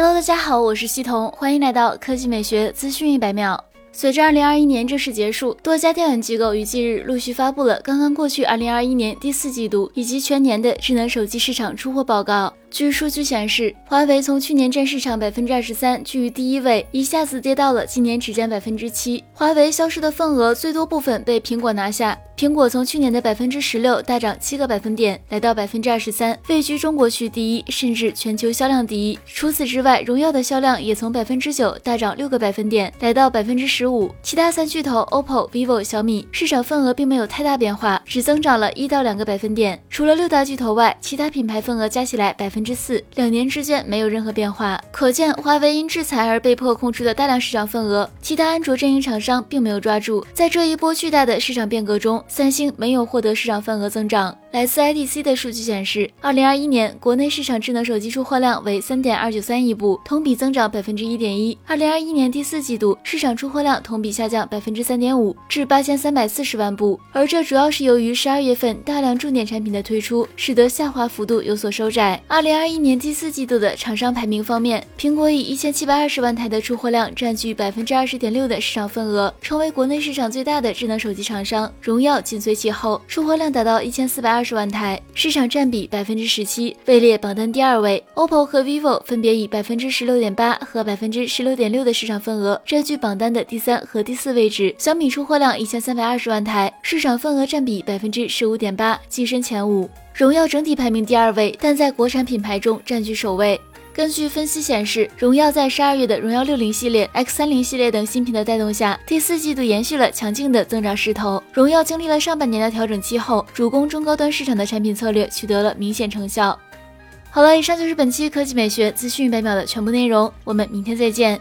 Hello，大家好，我是西彤，欢迎来到科技美学资讯一百秒。随着2021年正式结束，多家调研机构于近日陆续发布了刚刚过去2021年第四季度以及全年的智能手机市场出货报告。据数据显示，华为从去年占市场百分之二十三，居于第一位，一下子跌到了今年只占百分之七。华为销售的份额最多部分被苹果拿下，苹果从去年的百分之十六大涨七个百分点，来到百分之二十三，位居中国区第一，甚至全球销量第一。除此之外，荣耀的销量也从百分之九大涨六个百分点，来到百分之十五。其他三巨头 OPPO、vivo、小米市场份额并没有太大变化，只增长了一到两个百分点。除了六大巨头外，其他品牌份额加起来百分。之四，两年之间没有任何变化，可见华为因制裁而被迫控制的大量市场份额，其他安卓阵营厂商并没有抓住。在这一波巨大的市场变革中，三星没有获得市场份额增长。来自 IDC 的数据显示，二零二一年国内市场智能手机出货量为三点二九三亿部，同比增长百分之一点一。二零二一年第四季度市场出货量同比下降百分之三点五，至八千三百四十万部，而这主要是由于十二月份大量重点产品的推出，使得下滑幅度有所收窄。二零二一年第四季度的厂商排名方面，苹果以一千七百二十万台的出货量占据百分之二十点六的市场份额，成为国内市场最大的智能手机厂商。荣耀紧随其后，出货量达到一千四百二十万台，市场占比百分之十七，位列榜单第二位。OPPO 和 vivo 分别以百分之十六点八和百分之十六点六的市场份额，占据榜单的第三和第四位置。小米出货量一千三百二十万台，市场份额占比百分之十五点八，跻身前五。荣耀整体排名第二位，但在国产品牌中占据首位。根据分析显示，荣耀在十二月的荣耀六零系列、X 三零系列等新品的带动下，第四季度延续了强劲的增长势头。荣耀经历了上半年的调整期后，主攻中高端市场的产品策略取得了明显成效。好了，以上就是本期科技美学资讯一百秒的全部内容，我们明天再见。